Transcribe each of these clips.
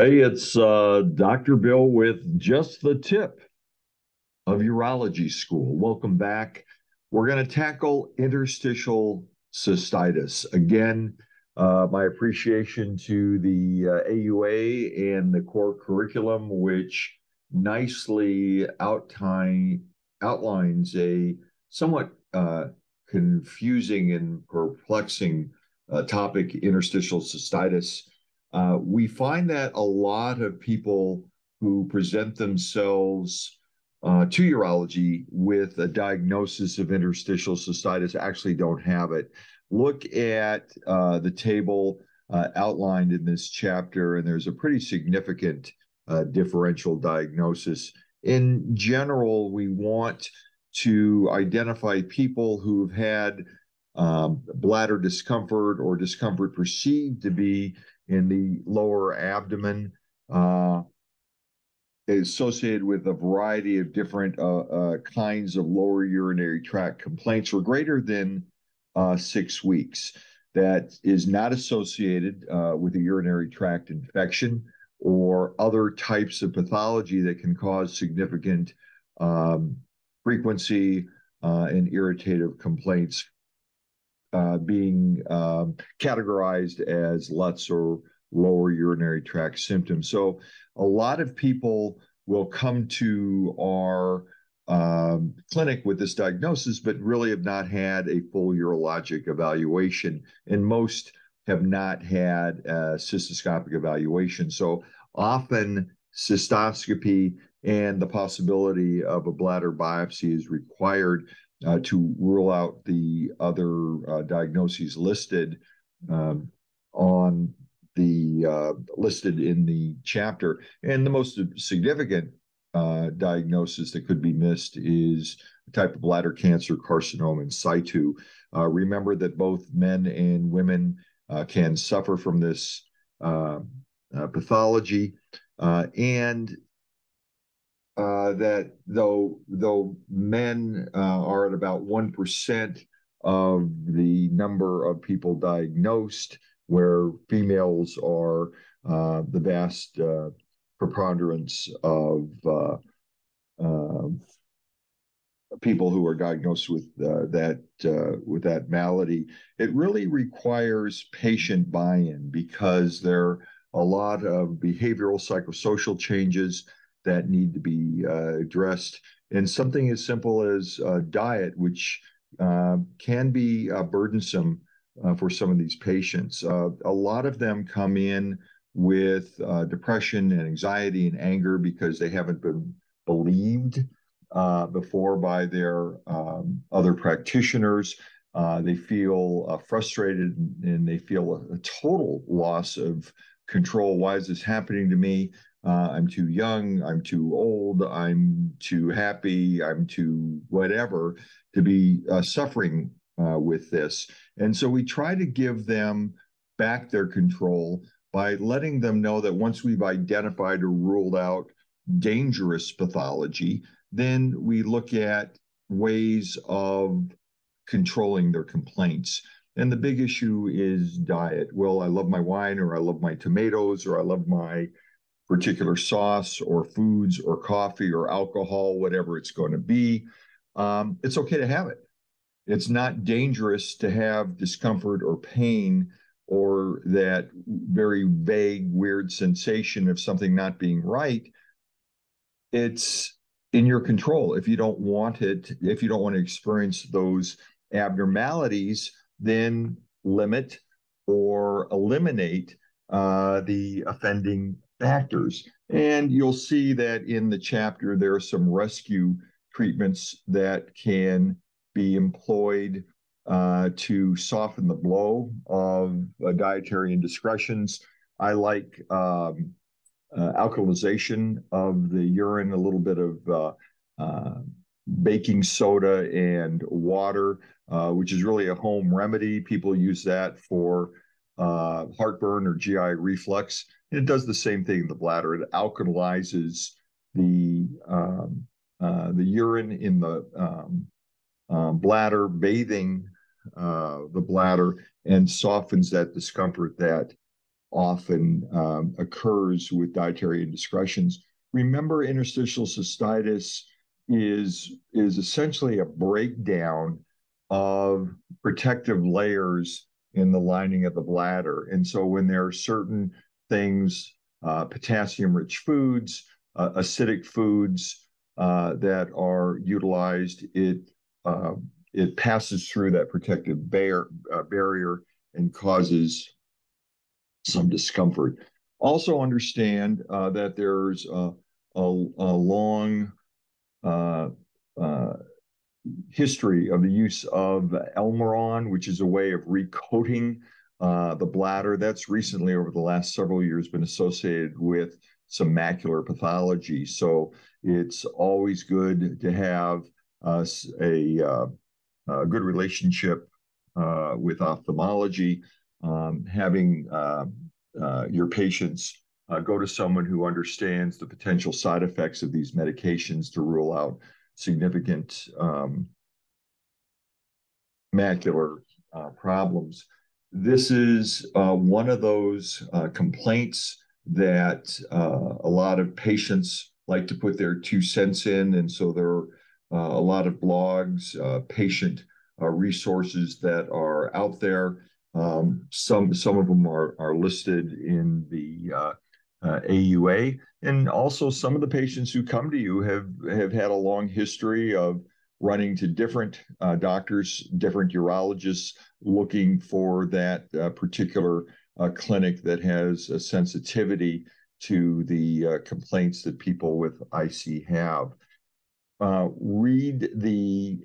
Hey, it's uh, Dr. Bill with just the tip of urology school. Welcome back. We're going to tackle interstitial cystitis. Again, uh, my appreciation to the uh, AUA and the core curriculum, which nicely outlines a somewhat uh, confusing and perplexing uh, topic, interstitial cystitis. Uh, we find that a lot of people who present themselves uh, to urology with a diagnosis of interstitial cystitis actually don't have it. Look at uh, the table uh, outlined in this chapter, and there's a pretty significant uh, differential diagnosis. In general, we want to identify people who've had um, bladder discomfort or discomfort perceived to be in the lower abdomen uh, associated with a variety of different uh, uh, kinds of lower urinary tract complaints for greater than uh, six weeks. That is not associated uh, with a urinary tract infection or other types of pathology that can cause significant um, frequency uh, and irritative complaints uh, being um, categorized as LUTS or lower urinary tract symptoms. So a lot of people will come to our um, clinic with this diagnosis, but really have not had a full urologic evaluation, and most have not had a cystoscopic evaluation. So often cystoscopy and the possibility of a bladder biopsy is required to rule out the other uh, diagnoses listed um, on the uh, listed in the chapter. And the most significant uh, diagnosis that could be missed is a type of bladder cancer carcinoma in situ. Uh, remember that both men and women uh, can suffer from this pathology, and uh, that though though men uh, are at about one percent of the number of people diagnosed, where females are uh, the vast uh, preponderance of uh, people who are diagnosed with that with that malady. It really requires patient buy-in because there are a lot of behavioral psychosocial changes that need to be uh, addressed. And something as simple as uh, diet, which uh, can be uh, burdensome uh, for some of these patients. Uh, a lot of them come in with depression and anxiety and anger because they haven't been believed before by their um, other practitioners. they feel frustrated and they feel a, a total loss of control. Why is this happening to me? Uh, I'm too young, I'm too old, I'm too happy, I'm too whatever to be uh, suffering uh, with this. And so we try to give them back their control by letting them know that once we've identified or ruled out dangerous pathology, then we look at ways of controlling their complaints. And the big issue is diet. Well, I love my wine, or I love my tomatoes, or I love my particular sauce or foods or coffee or alcohol, whatever it's going to be, um, it's okay to have it. It's not dangerous to have discomfort or pain or that very vague, weird sensation of something not being right. It's in your control. If you don't want it, if you don't want to experience those abnormalities, then limit or eliminate uh, the offending factors. And you'll see that in the chapter, there are some rescue treatments that can be employed uh, to soften the blow of uh, dietary indiscretions. I like um, uh, alkalization of the urine, a little bit of uh, uh, baking soda and water, uh, which is really a home remedy. People use that for heartburn or GI reflux. And it does the same thing in the bladder. It alkalizes the um, uh, the urine in the um, um, bladder, bathing uh, the bladder, and softens that discomfort that often um, occurs with dietary indiscretions. Remember, interstitial cystitis is is essentially a breakdown of protective layers in the lining of the bladder. And so when there are certain things, uh, potassium-rich foods, uh, acidic foods uh, that are utilized, it uh, it passes through that protective bar uh, barrier and causes some discomfort. Also understand uh, that there's a, a, a long history of the use of Elmiron, which is a way of recoating uh, the bladder. That's recently, over the last several years, been associated with some macular pathology. So it's always good to have uh, a, uh, a, good relationship uh, with ophthalmology, um, having uh, uh, your patients go to someone who understands the potential side effects of these medications to rule out significant um, macular uh, problems. This is uh, one of those uh, complaints that uh, a lot of patients like to put their two cents in. And so there are uh, a lot of blogs, uh, patient resources that are out there. Um, some, some of them are, are listed in the uh, AUA. And also, some of the patients who come to you have, have had a long history of running to different uh, doctors, different urologists, looking for that uh, particular uh, clinic that has a sensitivity to the uh, complaints that people with IC have. Uh, read the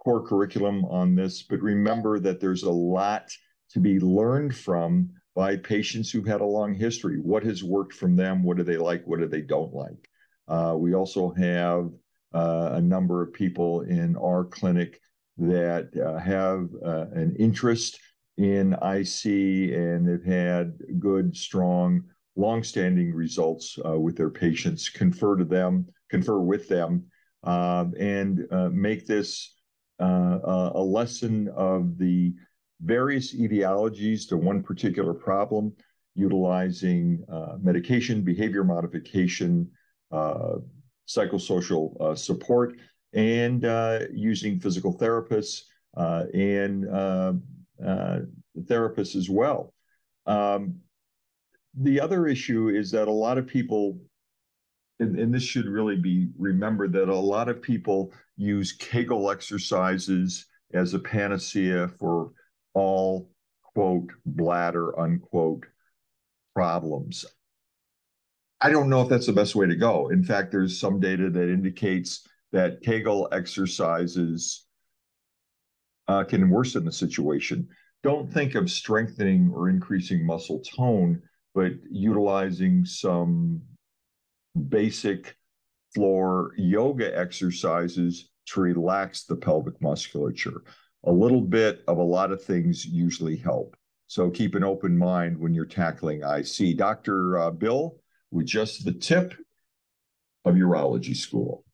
core curriculum on this, but remember that there's a lot to be learned from by patients who've had a long history. What has worked from them? What do they like? What do they don't like? Uh, we also have uh, a number of people in our clinic that uh, have uh, an interest in IC and have had good, strong, long-standing results uh, with their patients. Confer to them, confer with them, um, and uh, make this a lesson of the various etiologies to one particular problem, utilizing uh, medication, behavior modification, uh, psychosocial uh, support, and uh, using physical therapists uh, and uh, therapists as well. Um, the other issue is that a lot of people and, and, this should really be remembered that a lot of people use Kegel exercises as a panacea for all quote bladder unquote problems. I don't know if that's the best way to go. In fact, there's some data that indicates that Kegel exercises uh, can worsen the situation. Don't think of strengthening or increasing muscle tone, but utilizing some basic floor yoga exercises to relax the pelvic musculature a little bit of a lot of things usually help. So keep an open mind when you're tackling IC. Dr. Uh, Bill, with just the tip of urology school.